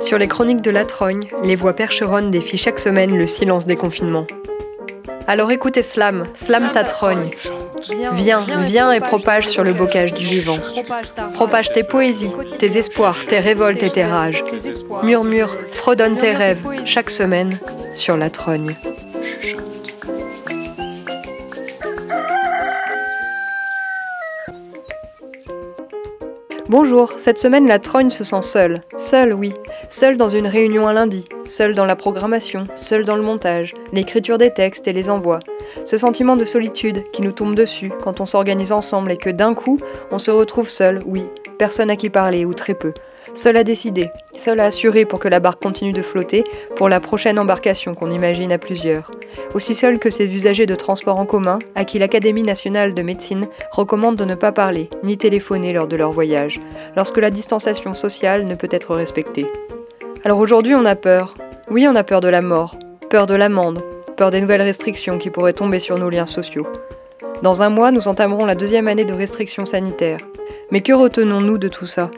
Sur les chroniques de la Trogne, les voix percheronnes défient chaque semaine le silence des confinements. Alors écoutez Slam, Slam ta trogne. Viens, viens et propage sur le bocage du vivant. Propage tes poésies, tes espoirs, tes révoltes et tes rages. Murmure, fredonne tes rêves, chaque semaine, sur la trogne. Bonjour, cette semaine la trogne se sent seule. Seule, oui. Seule dans une réunion un lundi, seule dans la programmation, seule dans le montage, l'écriture des textes et les envois. Ce sentiment de solitude qui nous tombe dessus quand on s'organise ensemble et que d'un coup, on se retrouve seul, oui, personne à qui parler ou très peu. Seul à décider, seul à assurer pour que la barque continue de flotter pour la prochaine embarcation qu'on imagine à plusieurs. Aussi seul que ces usagers de transport en commun à qui l'Académie nationale de médecine recommande de ne pas parler ni téléphoner lors de leur voyage, lorsque la distanciation sociale ne peut être respectée. Alors aujourd'hui on a peur. Oui on a peur de la mort, peur de l'amende, peur des nouvelles restrictions qui pourraient tomber sur nos liens sociaux. Dans un mois, nous entamerons la deuxième année de restrictions sanitaires. Mais que retenons-nous de tout ça?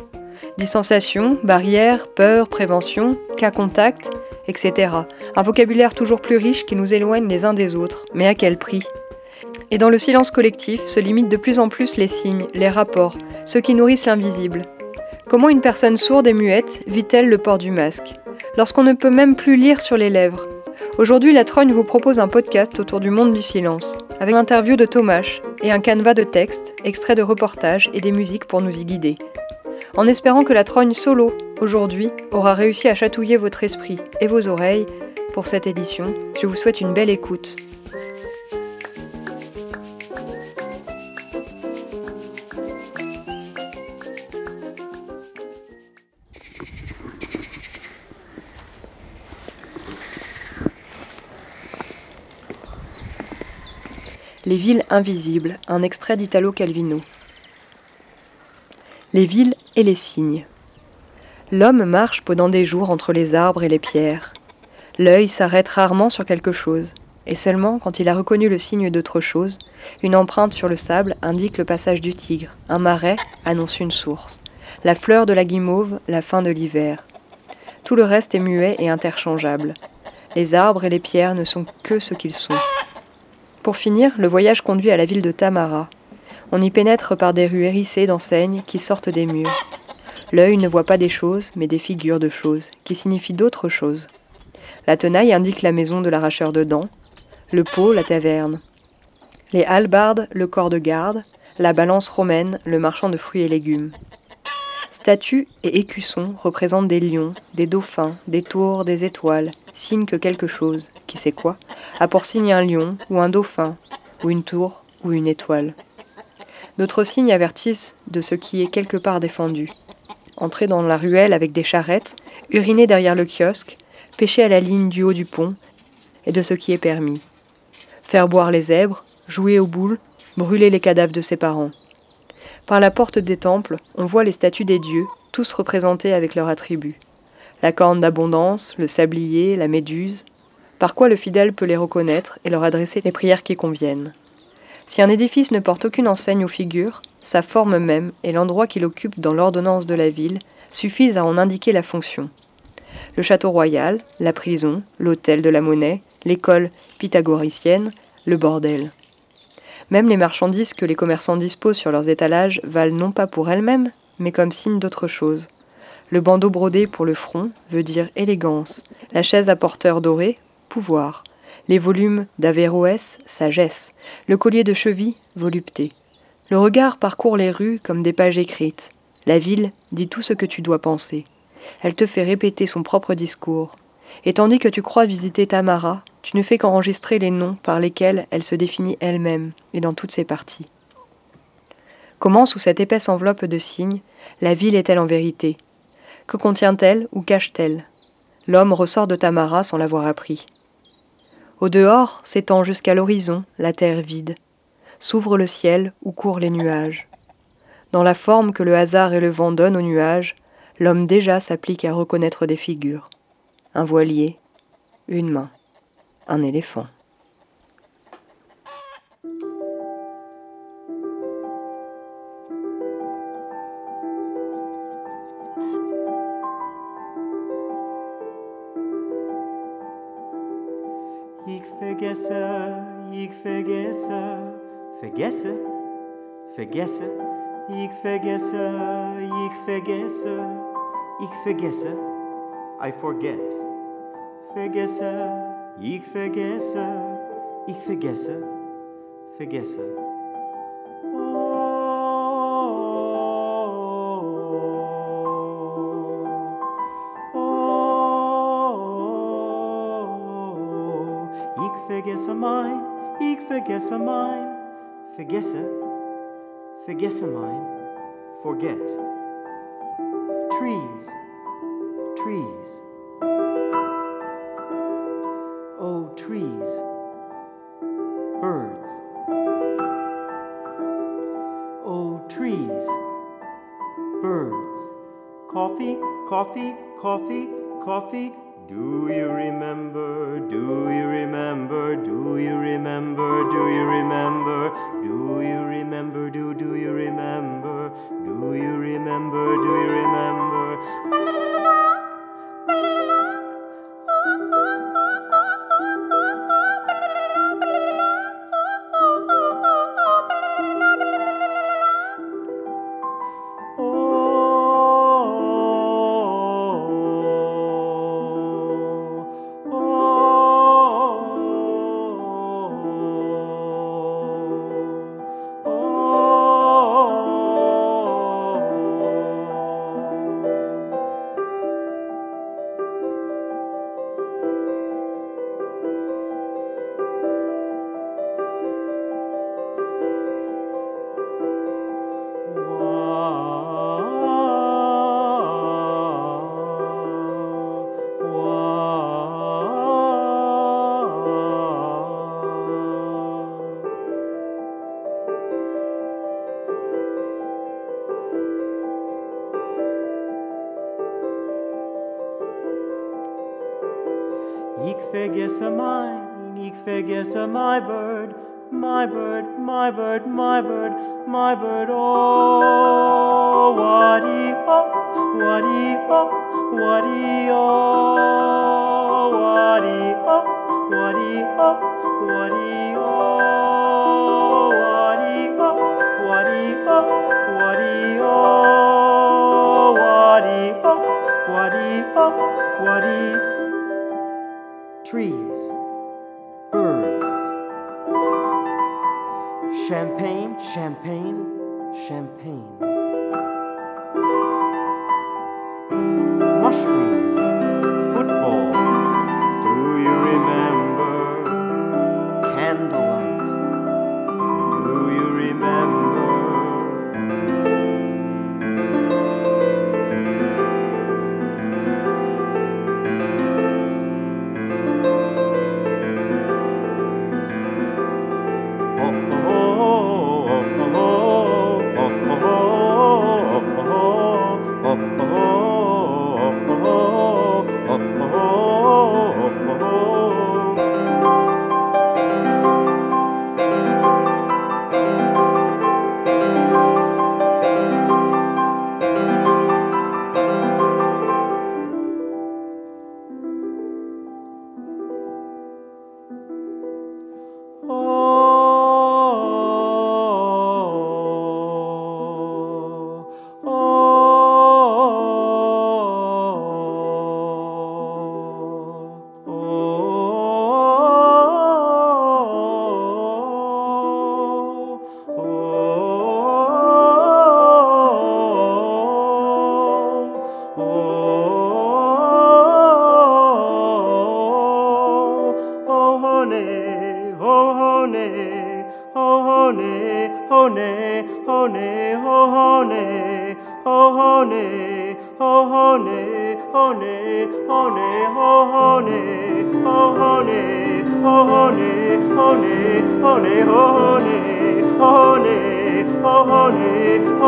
Distanciation, barrières, peur, prévention, cas contact, etc. Un vocabulaire toujours plus riche qui nous éloigne les uns des autres, mais à quel prix? Et dans le silence collectif se limitent de plus en plus les signes, les rapports, ceux qui nourrissent l'invisible. Comment une personne sourde et muette vit-elle le port du masque? Lorsqu'on ne peut même plus lire sur les lèvres. Aujourd'hui, la Trogne vous propose un podcast autour du monde du silence, avec l'interview de Thomas et un canevas de textes, extraits de reportages et des musiques pour nous y guider en espérant que la trogne solo, aujourd'hui, aura réussi à chatouiller votre esprit et vos oreilles pour cette édition. Je vous souhaite une belle écoute. Les villes invisibles, un extrait d'Italo Calvino. Les villes et les cygnes. L'homme marche pendant des jours entre les arbres et les pierres. L'œil s'arrête rarement sur quelque chose, et seulement quand il a reconnu le signe d'autre chose, une empreinte sur le sable indique le passage du tigre, un marais annonce une source, la fleur de la guimauve, la fin de l'hiver. Tout le reste est muet et interchangeable. Les arbres et les pierres ne sont que ce qu'ils sont. Pour finir, le voyage conduit à la ville de Tamara, on y pénètre par des rues hérissées d'enseignes qui sortent des murs. L'œil ne voit pas des choses, mais des figures de choses, qui signifient d'autres choses. La tenaille indique la maison de l'arracheur de dents, le pot, la taverne. Les halbardes, le corps de garde, la balance romaine, le marchand de fruits et légumes. Statues et écussons représentent des lions, des dauphins, des tours, des étoiles, signe que quelque chose, qui sait quoi, a pour signe un lion, ou un dauphin, ou une tour, ou une étoile. D'autres signes avertissent de ce qui est quelque part défendu. Entrer dans la ruelle avec des charrettes, uriner derrière le kiosque, pêcher à la ligne du haut du pont, et de ce qui est permis. Faire boire les zèbres, jouer aux boules, brûler les cadavres de ses parents. Par la porte des temples, on voit les statues des dieux, tous représentés avec leurs attributs. La corne d'abondance, le sablier, la méduse, par quoi le fidèle peut les reconnaître et leur adresser les prières qui conviennent. Si un édifice ne porte aucune enseigne ou figure, sa forme même et l'endroit qu'il occupe dans l'ordonnance de la ville suffisent à en indiquer la fonction. Le château royal, la prison, l'hôtel de la monnaie, l'école pythagoricienne, le bordel. Même les marchandises que les commerçants disposent sur leurs étalages valent non pas pour elles-mêmes, mais comme signe d'autre chose. Le bandeau brodé pour le front veut dire élégance, la chaise à porteur doré, pouvoir, les volumes d'Averroès, sagesse, le collier de cheville, volupté. Le regard parcourt les rues comme des pages écrites. La ville dit tout ce que tu dois penser. Elle te fait répéter son propre discours. Et tandis que tu crois visiter Tamara, tu ne fais qu'enregistrer les noms par lesquels elle se définit elle-même et dans toutes ses parties. Comment, sous cette épaisse enveloppe de signes, la ville est-elle en vérité? Que contient-elle ou cache-t-elle? L'homme ressort de Tamara sans l'avoir appris. Au dehors s'étend jusqu'à l'horizon la terre vide. S'ouvre le ciel où courent les nuages. Dans la forme que le hasard et le vent donnent aux nuages, l'homme déjà s'applique à reconnaître des figures. Un voilier, une main, un éléphant. vergesse, vergesse, ik vergesse, ik vergesse, ik vergesse, I forget. Vergesse, ik vergesse, ik vergesse, vergesse. Oh, oh, oh, ik vergesse mijn, ik vergesse mijn vergesse, vergesse mein, forget. Trees, trees. Oh, trees, birds. Oh, trees, birds. Coffee, coffee, coffee, coffee do you remember? Do you remember? Do you remember? Do you remember? Do you remember? Do do you remember? Do you remember? Do you remember? Vergesse mine, ich vergesse my bird, my bird, my bird, my bird, my bird. Oh, waddy, oh, waddy, oh, waddy, oh, waddy, oh, waddy, oh, waddy, oh, waddy, oh, waddy, oh, oh, oh, oh, waddy trees, birds, champagne, champagne, champagne,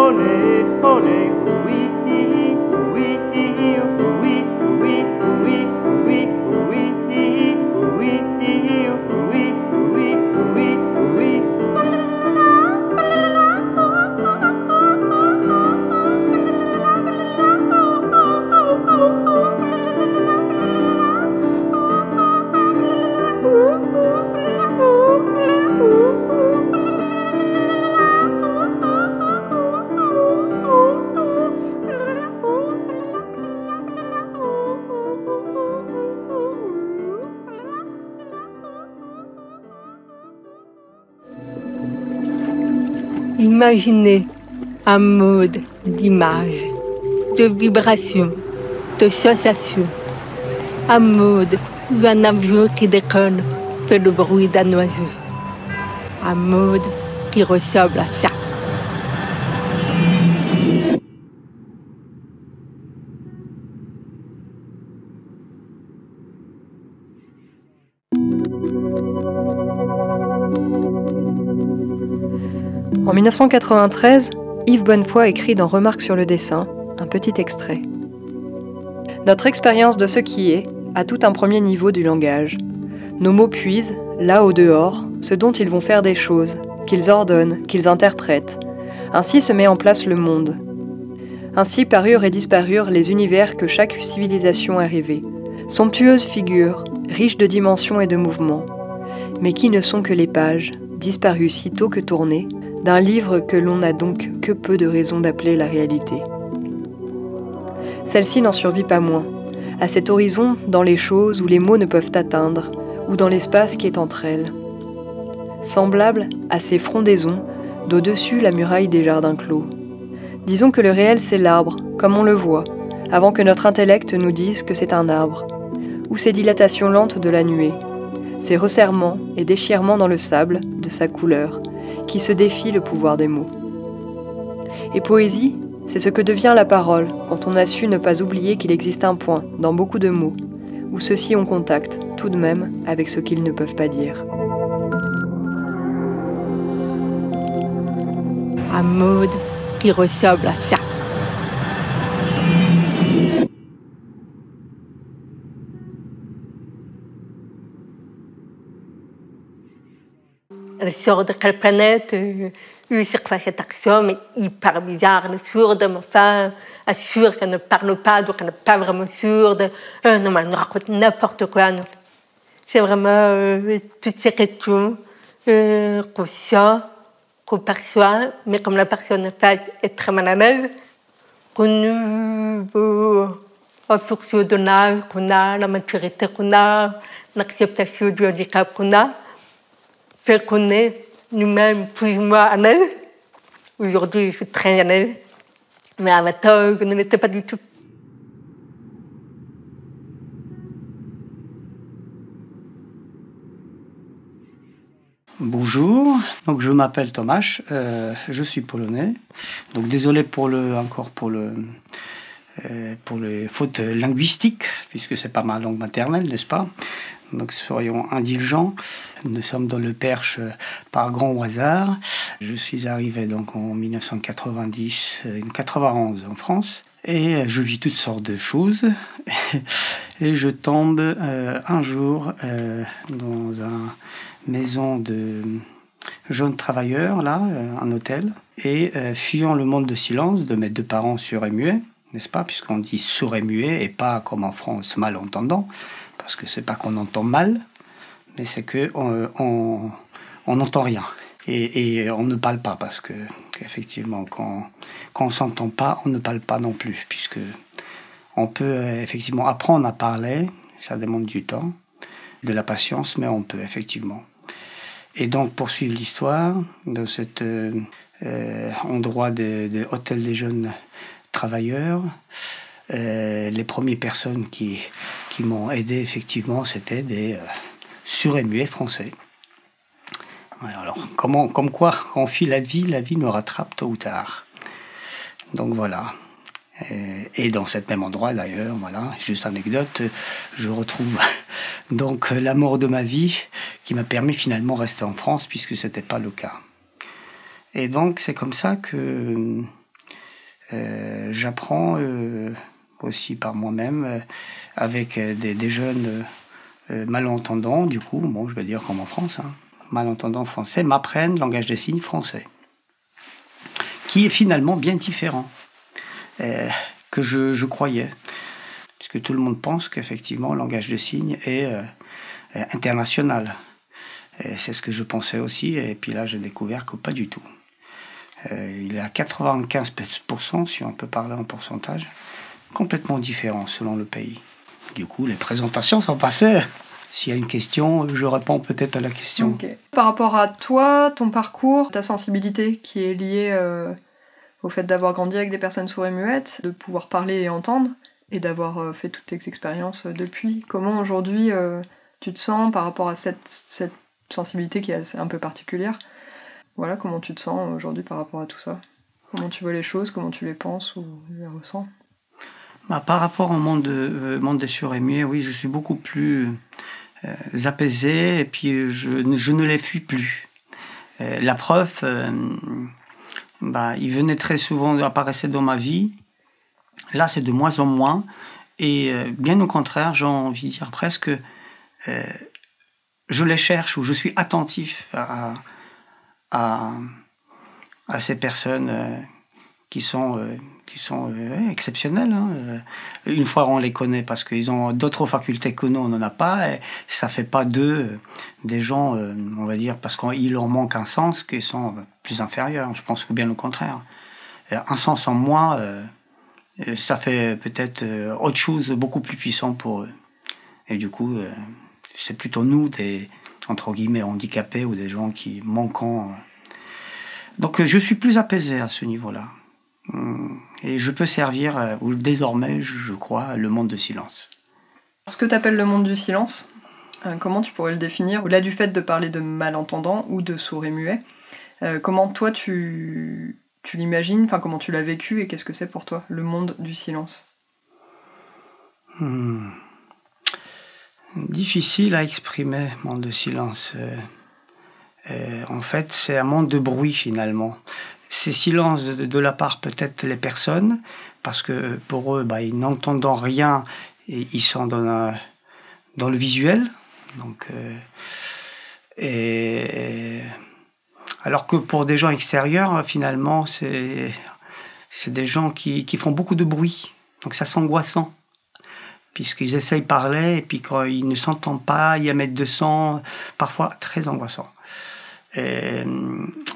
ole, ole, oui. Imaginez un mode d'images, de vibrations, de sensations. Un mode où un avion qui déconne fait le bruit d'un oiseau. Un mode qui ressemble à ça. En 1993, Yves Bonnefoy écrit dans Remarques sur le dessin un petit extrait. Notre expérience de ce qui est a tout un premier niveau du langage. Nos mots puisent, là au dehors, ce dont ils vont faire des choses, qu'ils ordonnent, qu'ils interprètent. Ainsi se met en place le monde. Ainsi parurent et disparurent les univers que chaque civilisation a rêvés. Somptueuses figures, riches de dimensions et de mouvements, mais qui ne sont que les pages, disparues si tôt que tournées, d'un livre que l'on n'a donc que peu de raisons d'appeler la réalité. Celle-ci n'en survit pas moins, à cet horizon dans les choses où les mots ne peuvent atteindre, ou dans l'espace qui est entre elles. Semblable à ces frondaisons d'au-dessus la muraille des jardins clos. Disons que le réel c'est l'arbre, comme on le voit, avant que notre intellect nous dise que c'est un arbre, ou ces dilatations lentes de la nuée, ces resserrements et déchirements dans le sable de sa couleur, qui se défie le pouvoir des mots. Et poésie, c'est ce que devient la parole quand on a su ne pas oublier qu'il existe un point, dans beaucoup de mots, où ceux-ci ont contact, tout de même, avec ce qu'ils ne peuvent pas dire. Un mode qui ressemble à ça. Sort de quelle planète euh, C'est quoi cette action Mais hyper bizarre, est sourde, mais enfin, assure, ça ne parle pas, donc elle n'est pas vraiment sourde. Euh, non, mais nous raconte n'importe quoi. C'est vraiment euh, toutes ces questions euh, qu'on sent, qu'on perçoit, mais comme la personne est très mal à l'aise, qu'on euh, en fonction de l'âge qu'on a, la maturité qu'on a, l'acceptation du handicap qu'on a, qu'on est nous-mêmes plus ou moins à l'aise. Aujourd'hui, je suis très à l'aise, mais à 20 ans, je ne l'étais pas du tout. Bonjour, donc je m'appelle Tomasz, euh, je suis polonais. Donc désolé pour le encore pour le euh, pour les fautes linguistiques puisque c'est pas ma langue maternelle, n'est-ce pas? Donc soyons indulgents. Nous sommes dans le Perche euh, par grand hasard. Je suis arrivé donc en 1990, euh, 91 en France. Et je vis toutes sortes de choses. Et je tombe euh, un jour euh, dans une maison de jeunes travailleurs, là, euh, un hôtel. Et euh, fuyant le monde de silence de mes deux parents sourds et n'est-ce pas? Puisqu'on dit sourd et muet et pas comme en France malentendant. Parce que c'est pas qu'on entend mal, mais c'est que on, on, n'entend rien. Et, on ne parle pas parce que qu'effectivement quand, quand on s'entend pas, on ne parle pas non plus puisque on peut euh, effectivement apprendre à parler, ça demande du temps, de la patience, mais on peut effectivement. Et donc poursuivre l'histoire de cet euh, euh, endroit de, hôtel des jeunes travailleurs. Euh, les premières personnes qui, qui m'ont aidé effectivement, c'était des euh, surés muets français. Alors, comment, comme quoi, quand on file la vie, la vie nous rattrape tôt ou tard. Donc voilà. Et, et dans cet même endroit d'ailleurs, voilà, juste anecdote, je retrouve donc la mort de ma vie qui m'a permis finalement de rester en France puisque ce n'était pas le cas. Et donc c'est comme ça que euh, j'apprends euh, aussi par moi-même euh, avec euh, des, jeunes euh, malentendants, du coup, bon, je vais dire comme en France, hein, malentendants français, m'apprennent le langage des signes français, qui est finalement bien différent que je, croyais. Parce que tout le monde pense qu'effectivement, le langage des signes est international. C'est ce que je pensais aussi, et puis là, j'ai découvert que pas du tout. Il est à 95%, si on peut parler en pourcentage, complètement différent selon le pays. Du coup, les présentations sont passées. S'il y a une question, je réponds peut-être à la question. Par rapport à toi, ton parcours, ta sensibilité qui est liée euh, au fait d'avoir grandi avec des personnes sourdes et muettes, de pouvoir parler et entendre, et d'avoir euh, fait toutes tes expériences euh, depuis, comment aujourd'hui tu te sens par rapport à cette, cette sensibilité qui est un peu particulière? Voilà, comment tu te sens aujourd'hui par rapport à tout ça? Comment tu vois les choses, comment tu les penses ou les ressens? Bah, par rapport au monde, de, euh, monde des sourds et muets, oui, je suis beaucoup plus euh, apaisé et puis je, je ne les fuis plus. Euh, la preuve, euh, bah, il venait très souvent, apparaissait dans ma vie. Là, c'est de moins en moins. Et bien au contraire, j'ai envie de dire presque, je les cherche ou je suis attentif à, à, ces personnes qui sont, qui sont euh, exceptionnelles. hein. Euh, Une fois, on les connaît parce qu'ils ont d'autres facultés que nous, on n'en a pas. Et ça fait pas d'eux euh, des gens, on va dire, parce qu'il leur manque un sens, qui sont plus inférieurs. Je pense que bien au contraire. Un sens en moins, euh, ça fait peut-être autre chose beaucoup plus puissant pour eux. Et du coup, c'est plutôt nous, des entre guillemets handicapés ou des gens qui manquons. euh. Donc je suis plus apaisé à ce niveau-là. Hum, Et je peux servir, euh, ou désormais, je crois, le monde de silence. Ce que tu appelles le monde du silence, euh, comment tu pourrais le définir? Au-delà du fait de parler de malentendants ou de sourds et muets, euh, comment toi tu, tu l'imagines? Enfin, comment tu l'as vécu et qu'est-ce que c'est pour toi, le monde du silence? Hmm. Difficile à exprimer, monde de silence. Euh, en fait, c'est un monde de bruit finalement. C'est silence de, la part peut-être les personnes, parce que pour eux, bah, ils n'entendent rien et ils sont dans, dans le visuel. Donc, euh, alors que pour des gens extérieurs, finalement, c'est des gens qui, font beaucoup de bruit. Donc ça c'est angoissant puisqu'ils essayent de parler et puis quand ils ne s'entendent pas, il y a mettre de sang, parfois très angoissant. Et,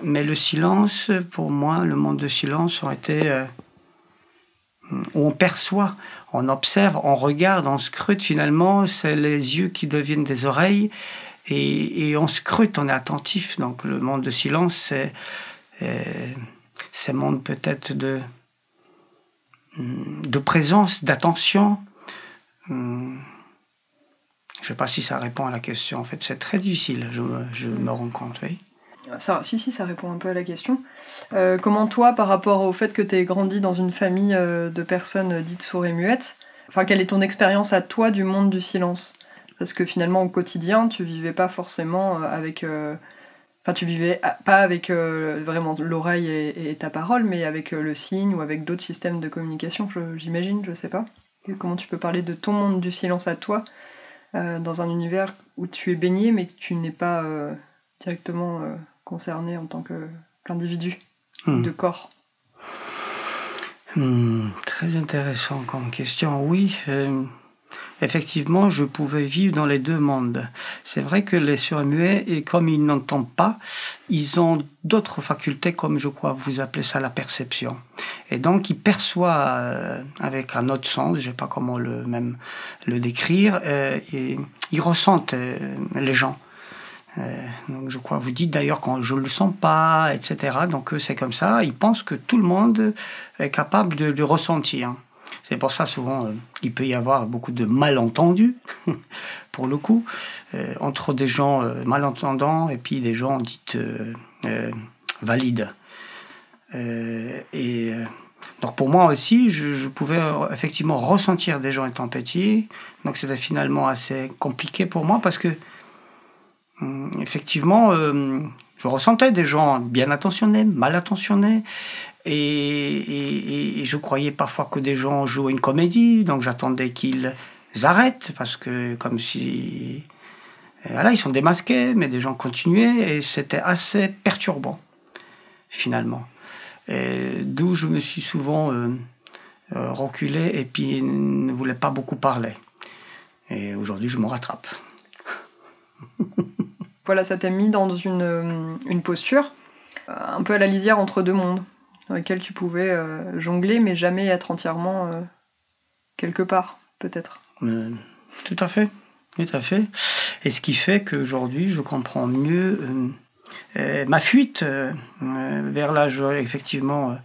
mais le silence, pour moi, le monde de silence aurait été euh, on perçoit, on observe, on regarde, on scrute finalement, c'est les yeux qui deviennent des oreilles et, on scrute, on est attentif. Donc le monde de silence, c'est euh, un monde peut-être de, de présence, d'attention. Je ne sais pas si ça répond à la question. En fait, c'est très difficile, je, me- rends compte. Oui. ça, Si, si, ça répond un peu à la question. Euh, comment toi, par rapport au fait que tu aies grandi dans une famille euh, de personnes dites sourdes et muettes, enfin, quelle est ton expérience à toi du monde du silence? Parce que finalement, au quotidien, tu vivais pas forcément euh, avec. Enfin, tu vivais pas avec vraiment l'oreille et, ta parole, mais avec le signe ou avec d'autres systèmes de communication, j'imagine, je sais pas. Et comment tu peux parler de ton monde du silence à toi euh, dans un univers où tu es baigné, mais que tu n'es pas euh, directement euh, concerné en tant qu'individu Hmm. de corps Hmm, très intéressant comme question. Oui, effectivement, je pouvais vivre dans les deux mondes. C'est vrai que les surmuets, et comme ils n'entendent pas, ils ont d'autres facultés, comme je crois vous appelez ça la perception. Et donc, ils perçoivent euh, avec un autre sens, je ne sais pas comment le même le décrire, euh, et ils ressentent euh, les gens. Donc je crois, vous dites d'ailleurs quand je le sens pas, etc. Donc c'est comme ça. Ils pensent que tout le monde est capable de le ressentir. C'est pour ça souvent euh, il peut y avoir beaucoup de malentendus, pour le coup, euh, entre des gens euh, malentendants et puis des gens dites euh, euh, valides. Euh, et euh, donc pour moi aussi, je, pouvais euh, effectivement ressentir des gens étant petits. Donc c'était finalement assez compliqué pour moi parce que Hum, effectivement, euh, je ressentais des gens bien attentionnés, mal attentionnés, et, je croyais parfois que des gens jouaient une comédie, donc j'attendais qu'ils arrêtent, parce que comme si... Voilà, ils sont démasqués, mais des gens continuaient, et c'était assez perturbant, finalement. D'où je me suis souvent euh, euh, reculé, et puis ne voulais pas beaucoup parler. Et aujourd'hui, je me rattrape. Voilà, ça t'a mis dans une, euh, posture euh, un peu à la lisière entre deux mondes, dans lesquels tu pouvais euh, jongler, mais jamais être entièrement euh, quelque part, peut-être. Euh, tout à fait, tout à fait. Et ce qui fait qu'aujourd'hui, je comprends mieux ma fuite vers l'âge, effectivement,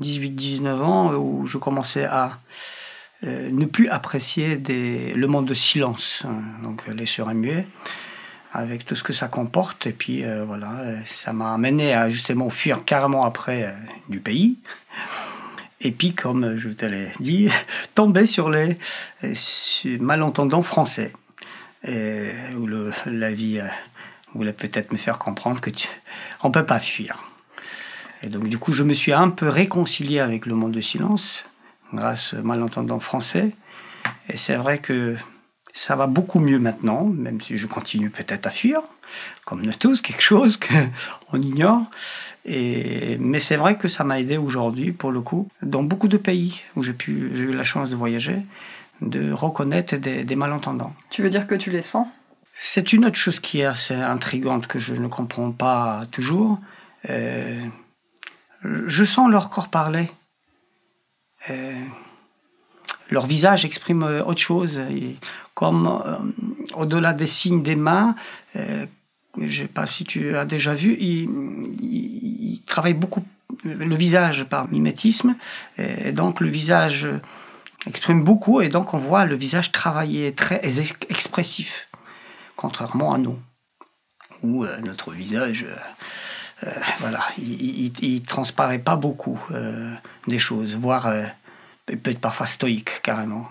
18-19 ans, où je commençais à ne plus apprécier le monde de silence, hein, donc les sur muet avec tout ce que ça comporte. Et puis voilà, ça m'a amené à justement fuir carrément après du pays. Et puis, comme je te l'ai dit, tomber sur les malentendants français, et où la vie euh, voulait peut-être me faire comprendre que tu, on peut pas fuir. Et donc, du coup, je me suis un peu réconcilié avec le monde de silence grâce aux malentendants français. Et c'est vrai que ça va beaucoup mieux maintenant, même si je continue peut-être à fuir, comme nous tous, quelque chose qu'on ignore. Et, mais c'est vrai que ça m'a aidé aujourd'hui, pour le coup, dans beaucoup de pays où j'ai eu la chance de voyager, de reconnaître des, malentendants. Tu veux dire que tu les sens? C'est une autre chose qui est assez intrigante que je ne comprends pas toujours. Euh, je sens leur corps parler. Euh, leur visage exprime autre chose. Comme euh, au-delà des signes des mains, euh, je ne sais pas si tu as déjà vu, il, travaille beaucoup le visage par mimétisme, et donc le visage exprime beaucoup, et donc on voit le visage travailler très expressif, contrairement à nous, où euh, notre visage, voilà, il, ne transparaît pas beaucoup des choses, voire peut être parfois stoïque carrément.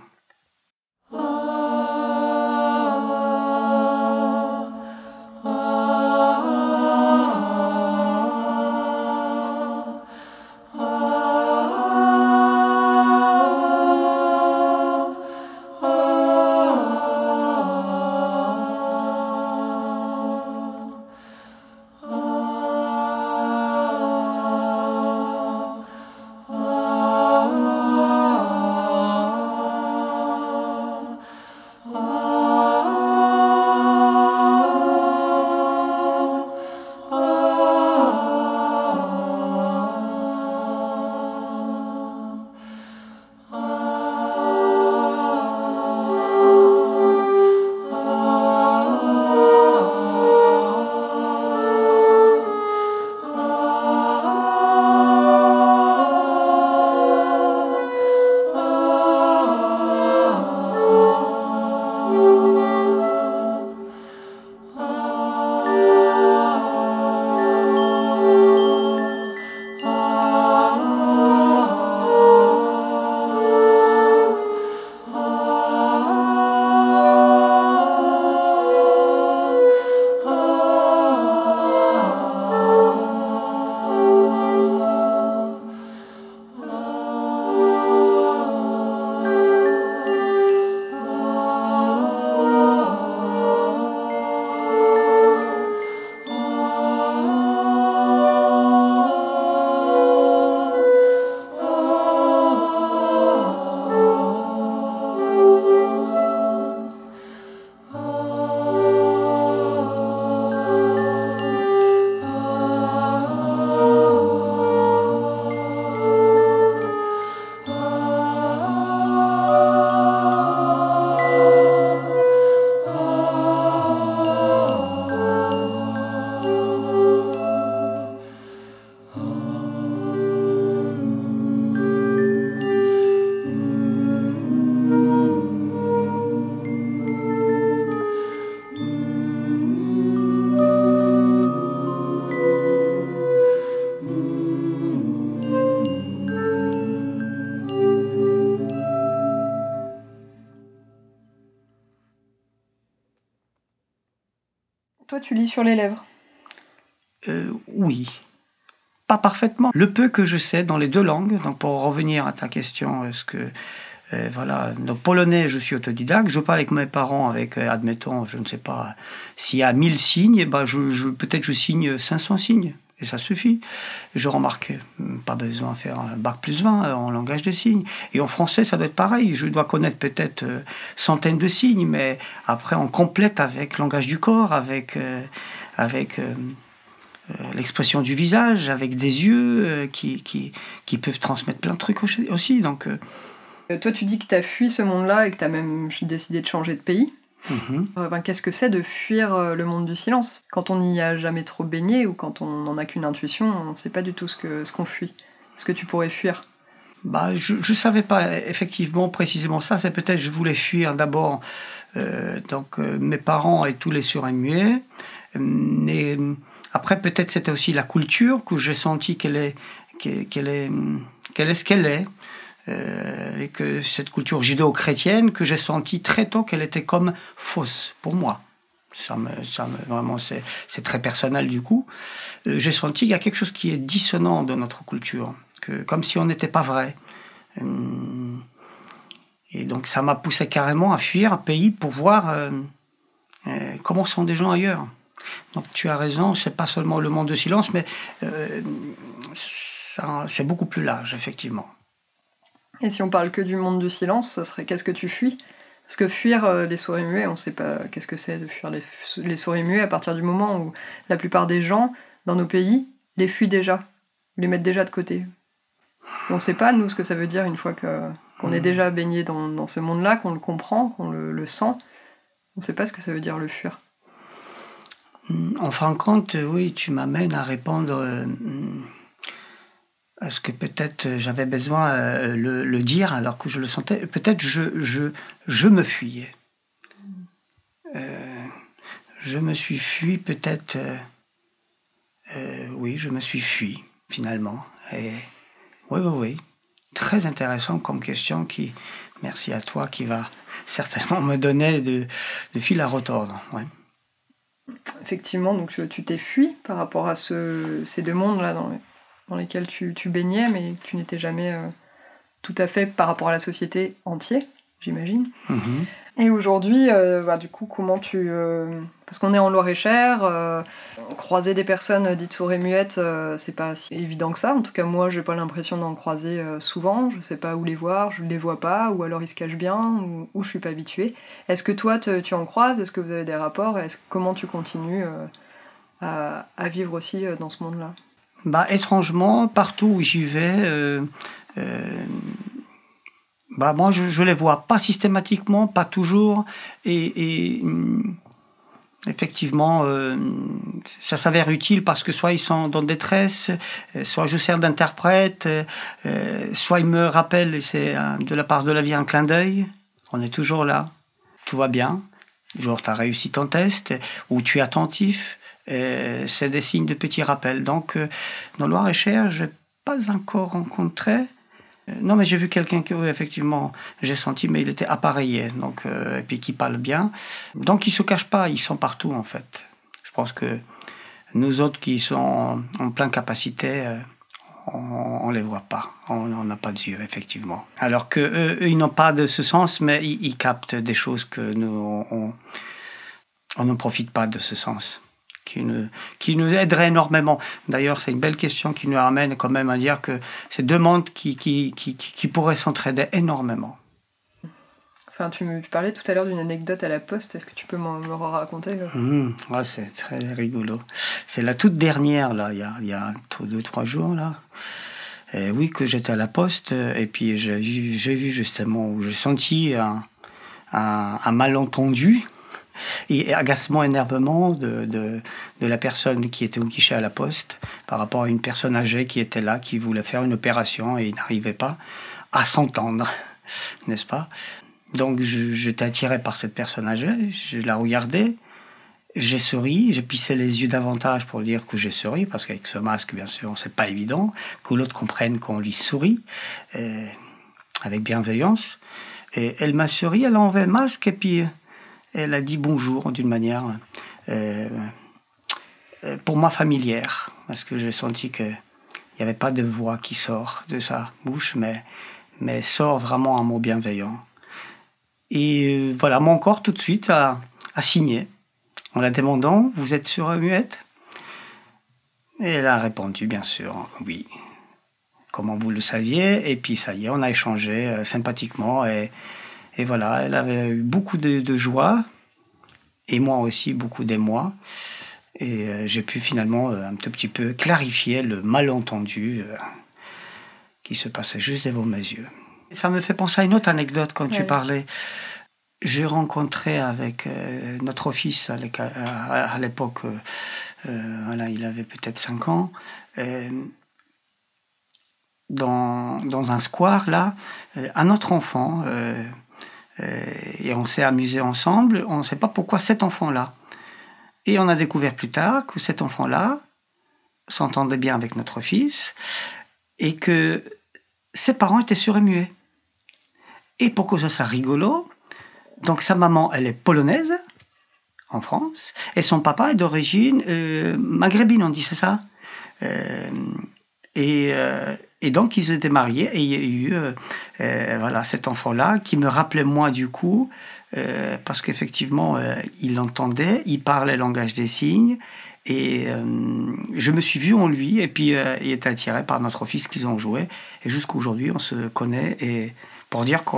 Tu lis sur les lèvres euh, Oui. Pas parfaitement. Le peu que je sais dans les deux langues, donc pour revenir à ta question, est-ce que. Euh, voilà, donc polonais, je suis autodidacte. Je parle avec mes parents, avec, euh, admettons, je ne sais pas, s'il y a 1000 signes, eh ben peut-être je signe 500 signes. Et ça suffit. Je remarque, pas besoin de faire un bac plus 20 en langage des signes. Et en français, ça doit être pareil. Je dois connaître peut-être euh, centaines de signes, mais après, on complète avec langage du corps, avec, euh, avec euh, l'expression du visage, avec des yeux qui, qui, qui, peuvent transmettre plein de trucs aussi. Donc, Toi, tu dis que tu as fui ce monde-là et que tu as même décidé de changer de pays. Euh, ben, Qu'est-ce que c'est de fuir euh, le monde du silence? Quand on n'y a jamais trop baigné ou quand on n'en a qu'une intuition, on ne sait pas du tout ce qu'on ce qu'on fuit. Ce que tu pourrais fuir? Bah, je ne savais pas effectivement précisément ça. C'est peut-être je voulais fuir d'abord euh, donc mes parents et tous les sourds muets. Mais après peut-être c'était aussi la culture que j'ai senti qu'elle est qu'elle qu'elle est qu'elle est ce qu'elle est. Euh, et que cette culture judéo-chrétienne que j'ai senti très tôt qu'elle était comme fausse pour moi. Ça me, ça me, vraiment, c'est très personnel du coup. Euh, j'ai senti qu'il y a quelque chose qui est dissonant dans notre culture, que, comme si on n'était pas vrai. Hum, Et donc ça m'a poussé carrément à fuir un pays pour voir euh, euh, comment sont des gens ailleurs. Donc tu as raison, c'est pas seulement le monde de silence, mais euh, c'est beaucoup plus large, effectivement. Et si on parle que du monde du silence, ce serait qu'est-ce que tu fuis? Parce que fuir euh, les souris muets, on ne sait pas qu'est-ce que c'est de fuir les, les souris muets à partir du moment où la plupart des gens dans nos pays les fuient déjà, les mettent déjà de côté. On ne sait pas, nous, ce que ça veut dire une fois que- qu'on est déjà baigné dans, dans ce monde-là, qu'on le comprend, qu'on le, le sent. On ne sait pas ce que ça veut dire le fuir. Hum, En fin de compte, oui, tu m'amènes à répondre euh, hum, à ce que peut-être euh, j'avais besoin euh, le, dire alors que je le sentais. Peut-être je, je, je me fuyais. Euh, je me suis fui peut-être. euh, oui, je me suis fui finalement. Oui, oui, oui. Très intéressant comme question qui, merci à toi, qui va certainement me donner de, de fil à retordre. Ouais. Effectivement, donc tu t'es fui par rapport à ce- ces deux mondes-là dans lesquels tu, tu baignais, mais tu n'étais jamais euh, tout à fait par rapport à la société entière, j'imagine. Mhm. Et aujourd'hui, euh, bah, du coup, comment tu... euh, parce qu'on est en Loire-et-Cher, euh, croiser des personnes dites sourdes et muettes, c'est pas si évident que ça. En tout cas, moi, j'ai pas l'impression d'en croiser souvent. Je sais pas où les voir, je les vois pas, ou alors ils se cachent bien, ou, ou je suis pas habituée. Est-ce que toi, te- tu en croises? Est-ce que vous avez des rapports? Est-ce Comment tu continues à, à vivre aussi dans ce monde-là? Bah, étrangement, partout où j'y vais, euh, euh, bah, moi, je les vois pas systématiquement, pas toujours. Et, hum, effectivement, euh, ça s'avère utile parce que soit ils sont dans détresse, soit je sers d'interprète, soit ils me rappellent, c'est de la part de la vie un clin d'œil. On est toujours là, tout va bien. Genre, tu as réussi ton test, ou tu es attentif. C'est des signes de petits rappels. Donc, euh, dans Loire-et-Cher, je n'ai pas encore rencontré. Euh, non, mais j'ai vu quelqu'un que, effectivement, j'ai senti, mais il était appareillé, donc, euh, et puis qui parle bien. Donc, ils ne se cachent pas, ils sont partout, en fait. Je pense que nous autres qui sont en pleine capacité, on ne les voit pas. On n'a pas d'yeux, effectivement. Alors que eux, ils n'ont pas de ce sens, mais ils, captent des choses que nous, on ne profite pas de ce sens qui nous, qui nous aiderait énormément. D'ailleurs, c'est une belle question qui nous amène quand même à dire que c'est deux mondes qui, qui, qui, qui- qui pourraient s'entraider énormément. Enfin, tu me parlais tout à l'heure d'une anecdote à la poste. Est-ce que tu peux m'en me raconter Mmh, ouais, c'est très rigolo. C'est la toute dernière, là, il y a, il y a deux, trois jours, là. Et oui, que j'étais à la poste, et puis j'ai vu, vu justement, où j'ai senti un, un, un malentendu et agacement, énervement de, de, la personne qui était au guichet à la poste par rapport à une personne âgée qui était là, qui voulait faire une opération et n'arrivait pas à s'entendre, n'est-ce pas? Donc j'étais attiré par cette personne âgée, je la regardais, j'ai souri, j'ai pissé les yeux davantage pour dire que j'ai souri, parce qu'avec ce masque, bien sûr, c'est pas évident, que l'autre comprenne qu'on lui sourit, euh, avec bienveillance. Et elle m'a souri, elle a enlevé le masque, et puis elle a dit bonjour d'une manière, euh, euh, pour moi, familière, parce que j'ai senti que il n'y avait pas de voix qui sort de sa bouche, mais, mais sort vraiment un mot bienveillant. Et euh, voilà, mon corps tout de suite a, a signé en la demandant Vous êtes sur muette? Et elle a répondu Bien sûr, oui. Comment vous le saviez? Et puis ça y est, on a échangé sympathiquement. Et, et voilà, elle avait eu beaucoup de, de joie, et moi aussi beaucoup d'émoi. Et euh, j'ai pu finalement euh, un tout petit peu clarifier le malentendu euh, qui se passait juste devant mes yeux. Ça me fait penser à une autre anecdote quand tu parlais. j'ai rencontré avec notre fils à l'époque, voilà, il avait peut-être 5 ans, dans, dans, un square, là, un autre enfant, et on s'est amusé ensemble, on ne sait pas pourquoi cet enfant-là. Et on a découvert plus tard que cet enfant-là s'entendait bien avec notre fils et que ses parents étaient sur et. Et pour que ça rigolo, donc sa maman, elle est polonaise, en France, et son papa est d'origine euh, maghrébine, on dit, c'est ça? Euh, et, euh, et, donc ils étaient mariés, et il y a eu voilà, cet enfant-là qui me rappelait moi du coup, parce qu'effectivement, il entendait, il parlait langage des signes, et je me suis vu en lui, et puis il était attiré par notre fils qu'ils ont joué. Et jusqu'à aujourd'hui, on se connaît. Et pour dire que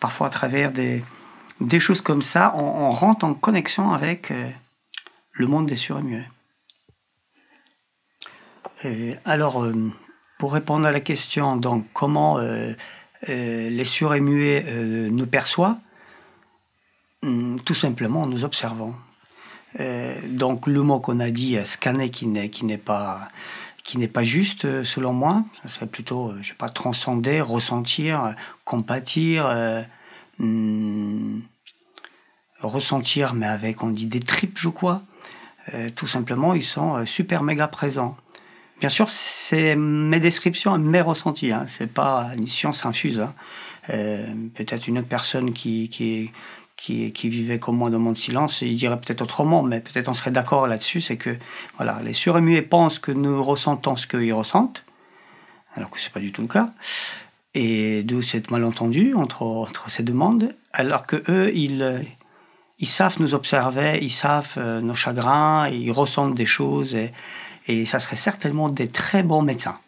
parfois, à travers des, des choses comme ça, on, rentre en connexion avec euh, le monde des surmuets. et muets. alors, euh, pour répondre à la question, donc, comment euh, les surmuets et muets nous perçoivent, hmm, tout simplement en nous observant. donc, le mot qu'on a dit, scanner, qui n'est pas qui n'est pas juste, euh, selon moi. Ça serait plutôt, euh, je sais pas, transcender, ressentir, euh, compatir, hmm, ressentir, mais avec, on dit, des tripes, je crois. tout simplement, ils sont super méga présents. Bien sûr, c'est mes descriptions, mes ressentis. Hein. C'est pas une science infuse. Hein. Peut-être une autre personne qui, qui, qui, vivait comme moi dans mon silence, il dirait peut-être autrement, mais peut-être on serait d'accord là-dessus, c'est que voilà, les surémués pensent que nous ressentons ce qu'ils ressentent, alors que c'est pas du tout le cas. Et d'où cette malentendu entre, entre ces demandes, alors que eux, ils, ils savent nous observer, ils savent euh, nos chagrins, ils ressentent des choses, et, et ça serait certainement des très bons médecins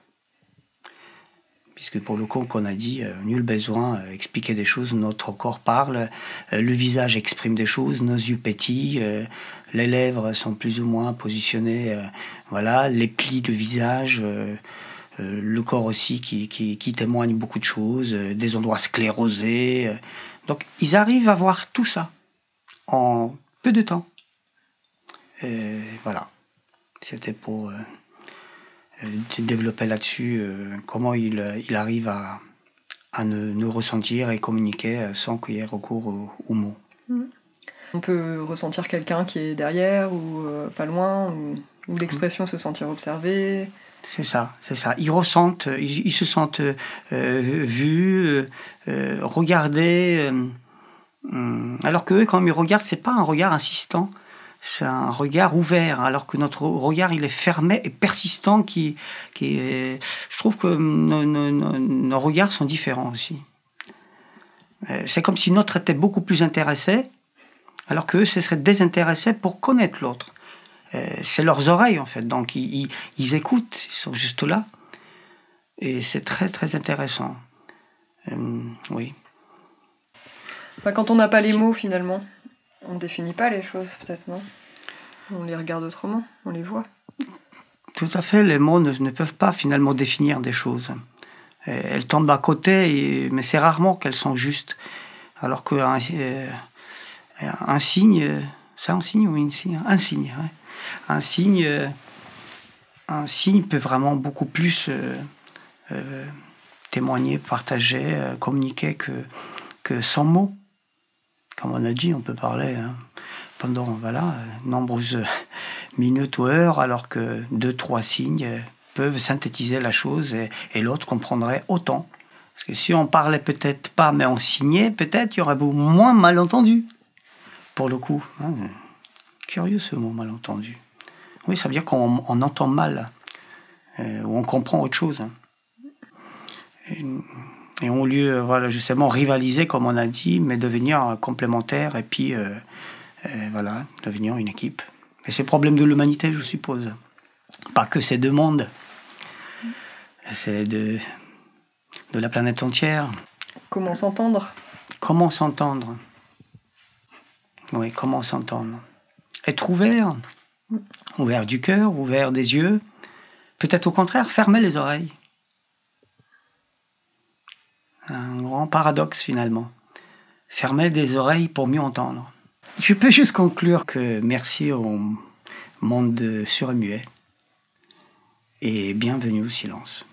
puisque pour le coup, qu'on a dit, euh, nul besoin d'expliquer des choses, notre corps parle, euh, le visage exprime des choses, nos yeux pétillent, euh, les lèvres sont plus ou moins positionnées, voilà, les plis de visage, le corps aussi qui, qui, qui, témoigne beaucoup de choses, des endroits sclérosés. donc ils arrivent à voir tout ça en peu de temps. Voilà, c'était pour de développer là-dessus euh, comment il, euh, il, arrive à, à nous, ressentir et communiquer euh, sans qu'il y ait recours aux, mots. On peut ressentir quelqu'un qui est derrière ou pas loin, ou, l'expression se sentir observé. C'est ça, c'est ça. Ils ressentent, ils, se sentent vus, regardés. alors que eux, quand ils regardent, c'est pas un regard insistant c'est un regard ouvert, alors que notre regard il est fermé et persistant. Qui, qui Je trouve que nos, regards sont différents aussi. Euh, c'est comme si notre était beaucoup plus intéressé, alors qu'eux se seraient désintéressés pour connaître l'autre. Euh, c'est leurs oreilles en fait, donc ils, ils, écoutent, ils sont juste là. Et c'est très très intéressant. Euh, oui. Bah, quand on n'a pas les mots finalement. On définit pas les choses, peut-être, non? On les regarde autrement, on les voit. Tout à fait, les mots ne, peuvent pas finalement définir des choses. Elles tombent à côté, mais c'est rarement qu'elles sont justes. Alors qu'un euh, un signe, c'est un signe ou une signe? Un signe, Un signe, un signe peut vraiment beaucoup plus euh, euh, témoigner, partager, communiquer que, que sans mots comme on a dit, on peut parler hein, pendant voilà, nombreuses minutes ou heures, alors que deux, trois signes peuvent synthétiser la chose et, l'autre comprendrait autant. Parce que si on parlait peut-être pas, mais on signait, peut-être il y aurait beaucoup moins malentendu. Pour le coup. Hein. Curieux ce mot malentendu. Oui, ça veut dire qu'on entend mal, euh, ou on comprend autre chose. Hein. Et on lieu euh, voilà, justement rivaliser, comme on a dit, mais devenir complémentaire et puis euh, euh, voilà, devenir une équipe. Et c'est le problème de l'humanité, je suppose. Pas que ces deux mondes, c'est de, de la planète entière. Comment s'entendre? Comment s'entendre? Oui, comment s'entendre? Être ouvert, ouvert du cœur, ouvert des yeux. Peut-être au contraire, fermer les oreilles un grand paradoxe finalement. fermer des oreilles pour mieux entendre. Je peux juste conclure que merci au monde surmuet et bienvenue au silence.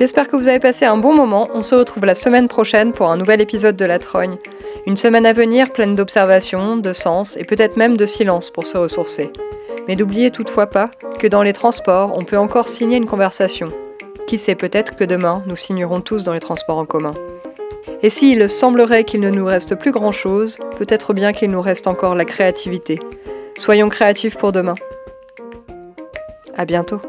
J'espère que vous avez passé un bon moment. On se retrouve la semaine prochaine pour un nouvel épisode de La Trogne. Une semaine à venir pleine d'observations, de sens et peut-être même de silence pour se ressourcer. Mais n'oubliez toutefois pas que dans les transports, on peut encore signer une conversation. Qui sait peut-être que demain, nous signerons tous dans les transports en commun. Et s'il semblerait qu'il ne nous reste plus grand-chose, peut-être bien qu'il nous reste encore la créativité. Soyons créatifs pour demain. À bientôt.